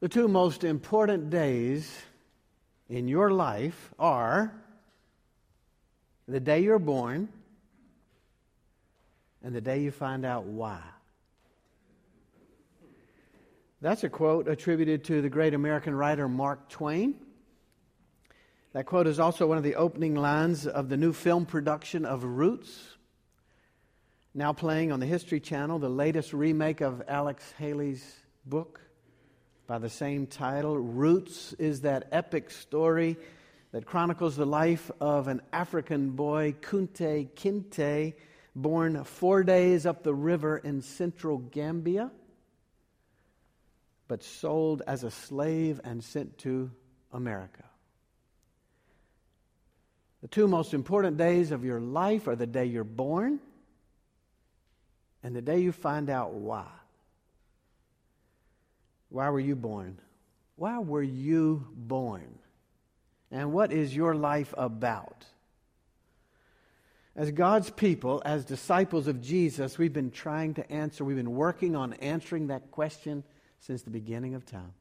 The two most important days in your life are the day you're born and the day you find out why. That's a quote attributed to the great American writer Mark Twain. That quote is also one of the opening lines of the new film production of Roots, now playing on the History Channel, the latest remake of Alex Haley's book by the same title. Roots is that epic story that chronicles the life of an African boy, Kunta Kinte, born four days up the river in central Gambia but sold as a slave and sent to America. The two most important days of your life are the day you're born and the day you find out why. Why were you born? Why were you born? And what is your life about? As God's people, as disciples of Jesus, we've been trying to answer, we've been working on answering that question since the beginning of time.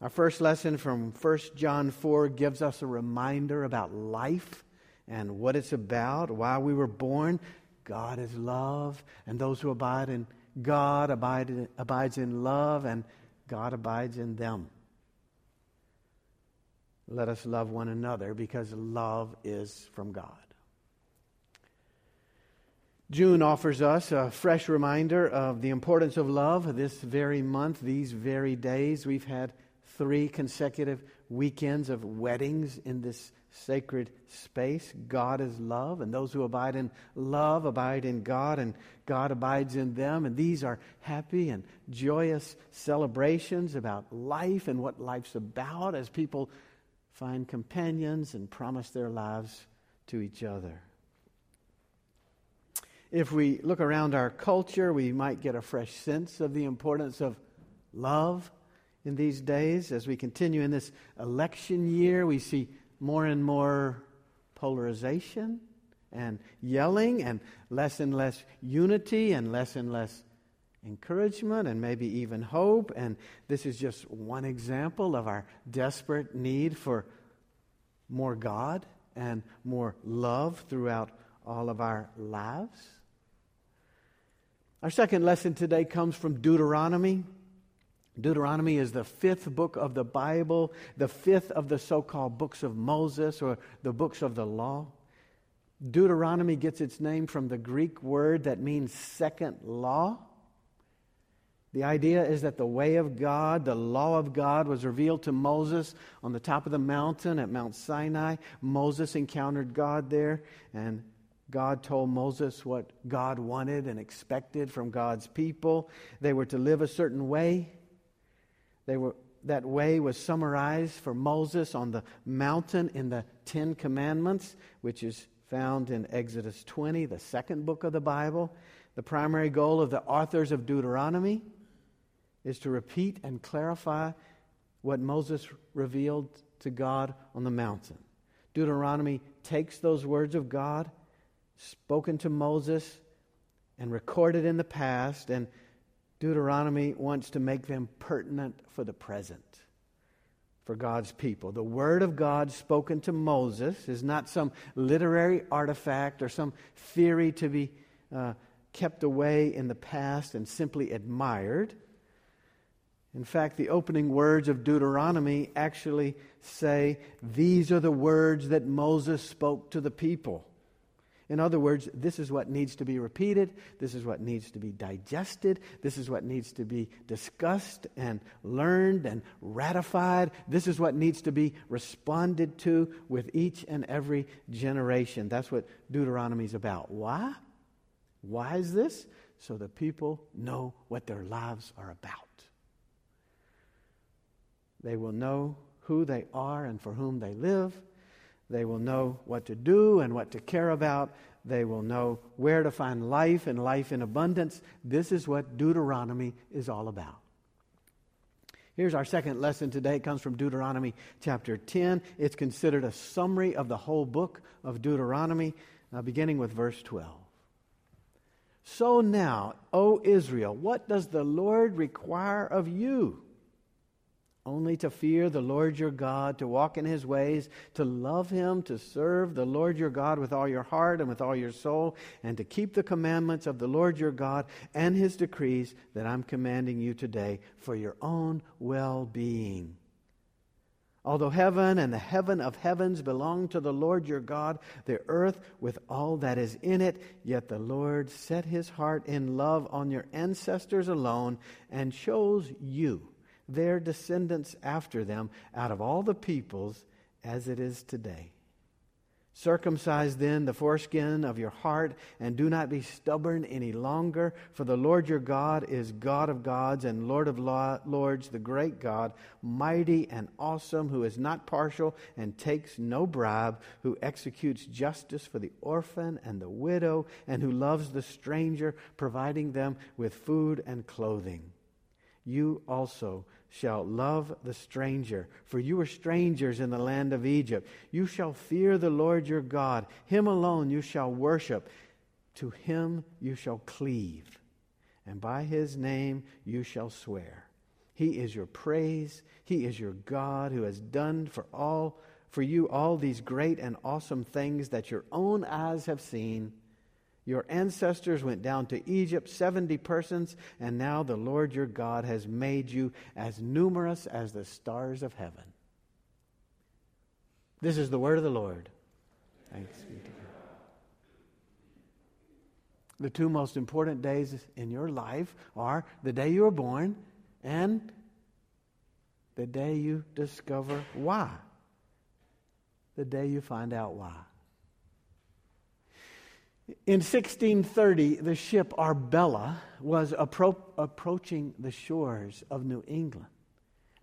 Our first lesson from 1 John 4 gives us a reminder about life and what it's about, why we were born. God is love, and those who abide in God abide in, abides in love, and God abides in them. Let us love one another because love is from God. June offers us a fresh reminder of the importance of love this very month, these very days. We've had three consecutive weekends of weddings in this sacred space. God is love, and those who abide in love abide in God, and God abides in them. And these are happy and joyous celebrations about life and what life's about as people find companions and promise their lives to each other. If we look around our culture, we might get a fresh sense of the importance of love in these days. As we continue in this election year, we see more and more polarization and yelling and less and less unity and less and less encouragement and maybe even hope. And this is just one example of our desperate need for more God and more love throughout all of our lives. Our second lesson today comes from Deuteronomy. Deuteronomy is the fifth book of the Bible, the fifth of the so called books of Moses or the books of the law. Deuteronomy gets its name from the Greek word that means second law. The idea is that the way of God, the law of God, was revealed to Moses on the top of the mountain at Mount Sinai. Moses encountered God there, and God told Moses what God wanted and expected from God's people. They were to live a certain way. They were, that way was summarized for Moses on the mountain in the Ten Commandments, which is found in Exodus 20, the second book of the Bible. The primary goal of the authors of Deuteronomy is to repeat and clarify what Moses revealed to God on the mountain. Deuteronomy takes those words of God spoken to Moses and recorded in the past, and Deuteronomy wants to make them pertinent for the present, for God's people. The Word of God spoken to Moses is not some literary artifact or some theory to be uh, kept away in the past and simply admired. In fact, the opening words of Deuteronomy actually say, These are the words that Moses spoke to the people. In other words, this is what needs to be repeated. This is what needs to be digested. This is what needs to be discussed and learned and ratified. This is what needs to be responded to with each and every generation. That's what Deuteronomy is about. Why? Why is this? So the people know what their lives are about. They will know who they are and for whom they live they will know what to do and what to care about. They will know where to find life and life in abundance. This is what Deuteronomy is all about. Here's our second lesson today. It comes from Deuteronomy chapter 10. It's considered a summary of the whole book of Deuteronomy, uh, beginning with verse 12. So now, O Israel, what does the Lord require of you? Only to fear the Lord your God, to walk in his ways, to love him, to serve the Lord your God with all your heart and with all your soul, and to keep the commandments of the Lord your God and his decrees that I'm commanding you today for your own well being. Although heaven and the heaven of heavens belong to the Lord your God, the earth with all that is in it, yet the Lord set his heart in love on your ancestors alone and chose you their descendants after them out of all the peoples as it is today. Circumcise then the foreskin of your heart, and do not be stubborn any longer, for the Lord your God is God of gods and Lord of lords, the great God, mighty and awesome, who is not partial and takes no bribe, who executes justice for the orphan and the widow, and who loves the stranger, providing them with food and clothing. You also shall love the stranger, for you were strangers in the land of Egypt. You shall fear the Lord your God. Him alone you shall worship. To him you shall cleave, and by his name you shall swear. He is your praise. He is your God who has done for all for you all these great and awesome things that your own eyes have seen. Your ancestors went down to Egypt, 70 persons, and now the Lord your God has made you as numerous as the stars of heaven. This is the word of the Lord. Thanks be to God. The two most important days in your life are the day you were born and the day you discover why. The day you find out why. In 1630, the ship Arbella was appro- approaching the shores of New England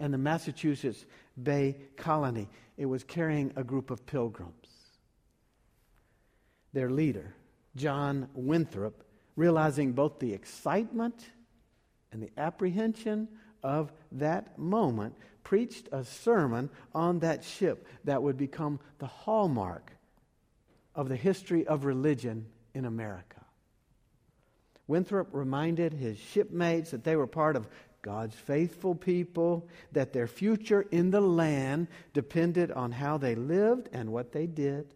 and the Massachusetts Bay Colony. It was carrying a group of pilgrims. Their leader, John Winthrop, realizing both the excitement and the apprehension of that moment, preached a sermon on that ship that would become the hallmark of the history of religion in America. Winthrop reminded his shipmates that they were part of God's faithful people, that their future in the land depended on how they lived and what they did.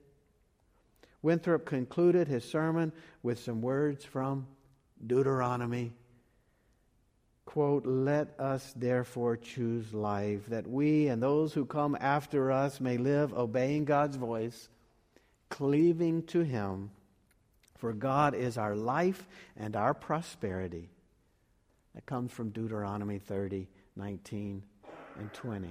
Winthrop concluded his sermon with some words from Deuteronomy. Quote, Let us therefore choose life, that we and those who come after us may live obeying God's voice cleaving to Him, for God is our life and our prosperity. That comes from Deuteronomy 30, 19, and 20.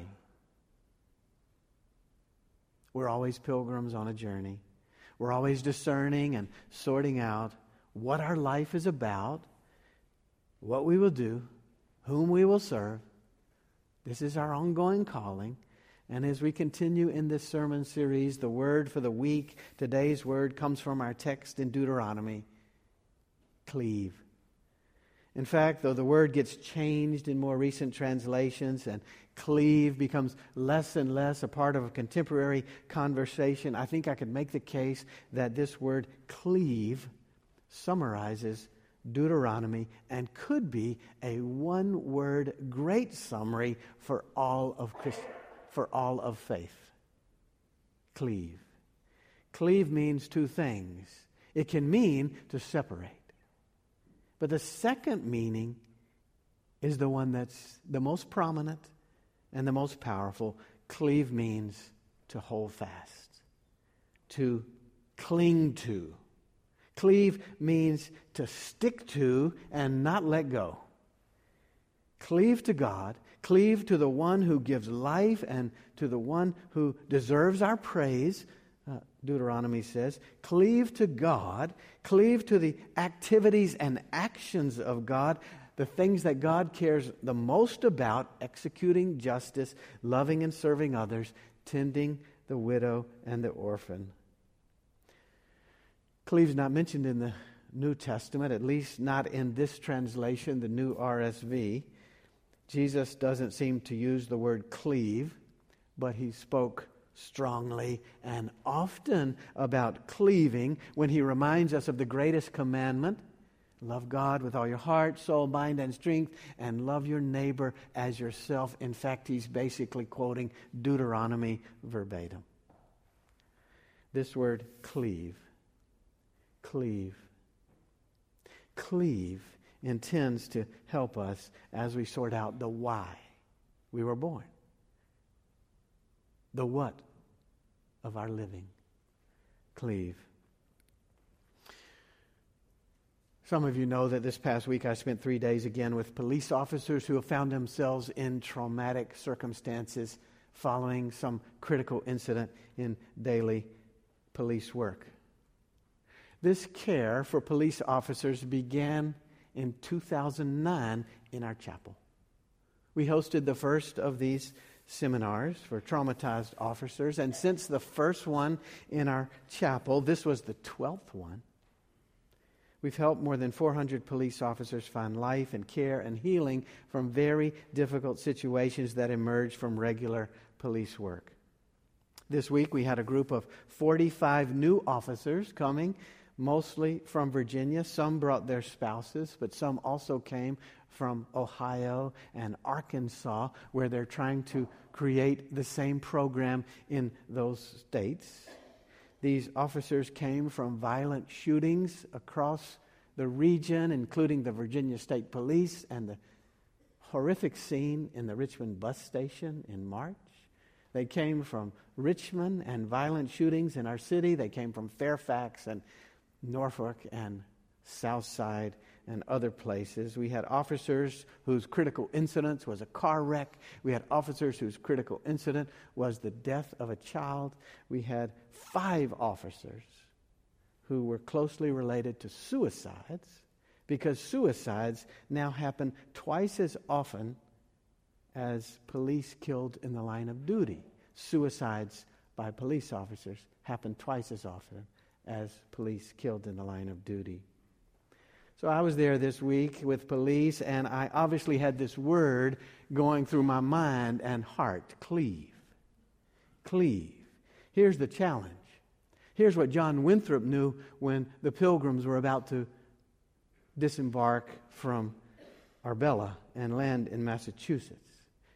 We're always pilgrims on a journey. We're always discerning and sorting out what our life is about, what we will do, whom we will serve. This is our ongoing calling. And as we continue in this sermon series, the word for the week, today's word comes from our text in Deuteronomy cleave. In fact, though the word gets changed in more recent translations and cleave becomes less and less a part of a contemporary conversation, I think I could make the case that this word cleave summarizes Deuteronomy and could be a one word great summary for all of Christianity for all of faith. Cleave. Cleave means two things it can mean to separate. But the second meaning is the one that's the most prominent and the most powerful. Cleave means to hold fast, to cling to. Cleave means to stick to and not let go. Cleave to God Cleave to the one who gives life and to the one who deserves our praise. Uh, Deuteronomy says, cleave to God, cleave to the activities and actions of God, the things that God cares the most about executing justice, loving and serving others, tending the widow and the orphan. Cleave's not mentioned in the New Testament, at least not in this translation, the New RSV. Jesus doesn't seem to use the word cleave, but he spoke strongly and often about cleaving when he reminds us of the greatest commandment Love God with all your heart, soul, mind, and strength, and love your neighbor as yourself. In fact, he's basically quoting Deuteronomy verbatim. This word, cleave. Cleave. Cleave intends to help us as we sort out the why we were born, the what of our living. Cleave. Some of you know that this past week I spent three days again with police officers who have found themselves in traumatic circumstances following some critical incident in daily police work. This care for police officers began in 2009 in our chapel. We hosted the first of these seminars for traumatized officers, and since the first one in our chapel, this was the 12th one We've helped more than 400 police officers find life and care and healing from very difficult situations that emerge from regular police work. This week we had a group of 45 new officers coming, mostly from Virginia. Some brought their spouses, but some also came from Ohio and Arkansas, where they're trying to create the same program in those states. These officers came from violent shootings across the region, including the Virginia State Police and the horrific scene in the Richmond bus station in March. They came from Richmond and violent shootings in our city. They came from Fairfax and Norfolk and Southside and other places. We had officers whose critical incident was a car wreck. We had officers whose critical incident was the death of a child. We had five officers who were closely related to suicides because suicides now happen twice as often as police killed in the line of duty. Suicides by police officers happen twice as often as police killed in the line of duty. So I was there this week with police, and I obviously had this word going through my mind and heart cleave. Cleave. Here's the challenge. Here's what John Winthrop knew when the pilgrims were about to disembark from Arbella and land in Massachusetts.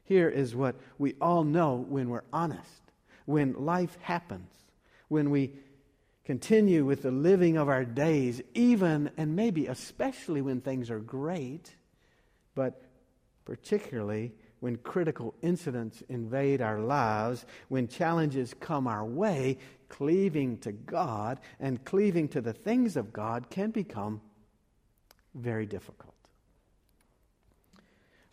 Here is what we all know when we're honest, when life happens, when we continue with the living of our days, even and maybe especially when things are great, but particularly when critical incidents invade our lives, when challenges come our way, cleaving to God and cleaving to the things of God can become very difficult.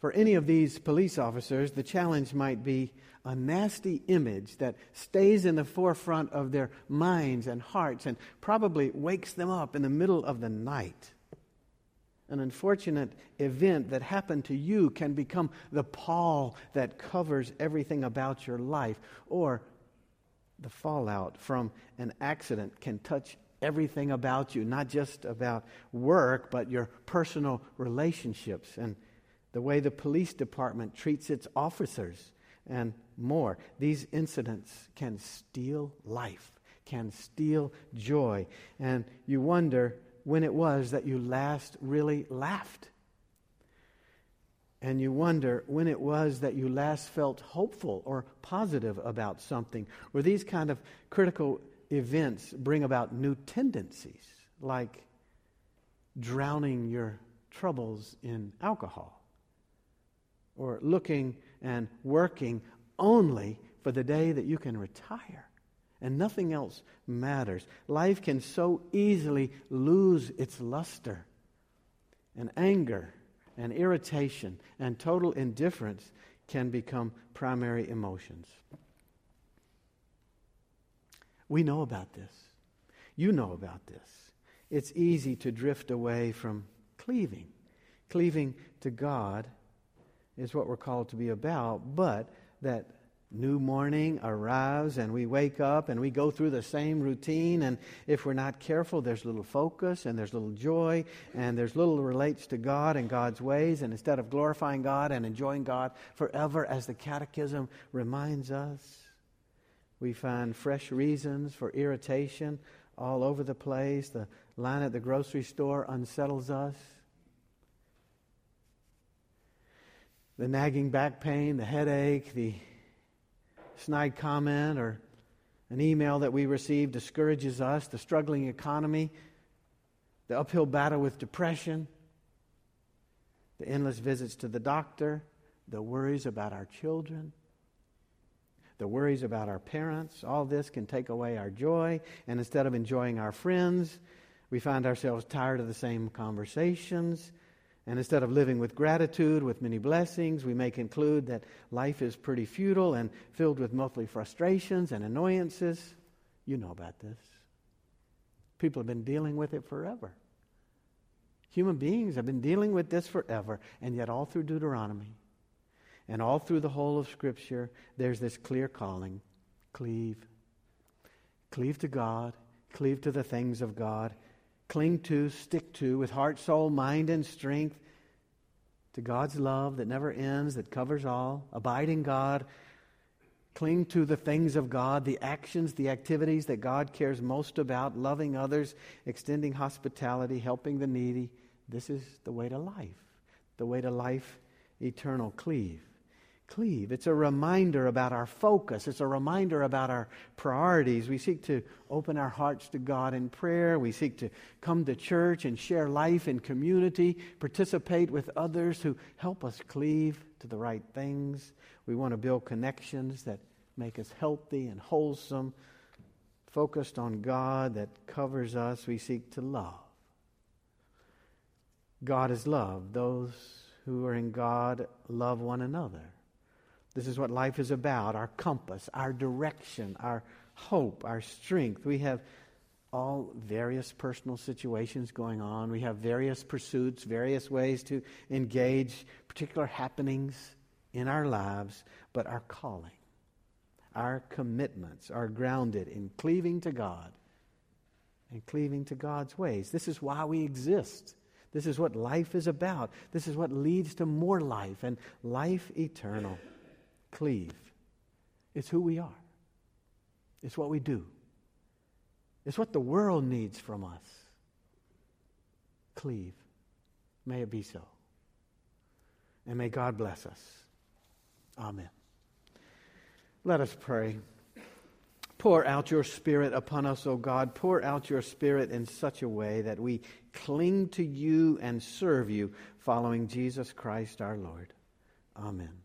For any of these police officers, the challenge might be a nasty image that stays in the forefront of their minds and hearts and probably wakes them up in the middle of the night. An unfortunate event that happened to you can become the pall that covers everything about your life, or the fallout from an accident can touch everything about you, not just about work, but your personal relationships and the way the police department treats its officers and more. These incidents can steal life, can steal joy. And you wonder when it was that you last really laughed. And you wonder when it was that you last felt hopeful or positive about something. Where these kind of critical events bring about new tendencies, like drowning your troubles in alcohol or looking and working only for the day that you can retire and nothing else matters. Life can so easily lose its luster, and anger and irritation and total indifference can become primary emotions. We know about this. You know about this. It's easy to drift away from cleaving. Cleaving to God is what we're called to be about, but that new morning arrives and we wake up and we go through the same routine and if we're not careful there's little focus and there's little joy and there's little relates to god and god's ways and instead of glorifying god and enjoying god forever as the catechism reminds us we find fresh reasons for irritation all over the place. The line at the grocery store unsettles us. The nagging back pain, the headache, the snide comment, or an email that we receive discourages us. The struggling economy, the uphill battle with depression, the endless visits to the doctor, the worries about our children the worries about our parents, all this can take away our joy. And instead of enjoying our friends, we find ourselves tired of the same conversations. And instead of living with gratitude, with many blessings, we may conclude that life is pretty futile and filled with mostly frustrations and annoyances. You know about this. People have been dealing with it forever. Human beings have been dealing with this forever, and yet all through Deuteronomy, and all through the whole of Scripture, there's this clear calling cleave. Cleave to God, cleave to the things of God, cling to, stick to, with heart, soul, mind, and strength, to God's love that never ends, that covers all. Abide in God. Cling to the things of God, the actions, the activities that God cares most about, loving others, extending hospitality, helping the needy. This is the way to life, the way to life eternal. Cleave cleave. It's a reminder about our focus. It's a reminder about our priorities. We seek to open our hearts to God in prayer. We seek to come to church and share life in community, participate with others who help us cleave to the right things. We want to build connections that make us healthy and wholesome, focused on God that covers us. We seek to love. God is love. Those who are in God love one another. This is what life is about our compass, our direction, our hope, our strength. We have all various personal situations going on. We have various pursuits, various ways to engage particular happenings in our lives, but our calling, our commitments are grounded in cleaving to God and cleaving to God's ways. This is why we exist. This is what life is about. This is what leads to more life and life eternal cleave. It's who we are, it's what we do, it's what the world needs from us. Cleave. May it be so. And may God bless us. Amen. Let us pray. Pour out your Spirit upon us, O God. Pour out your Spirit in such a way that we cling to you and serve you, following Jesus Christ our Lord. Amen.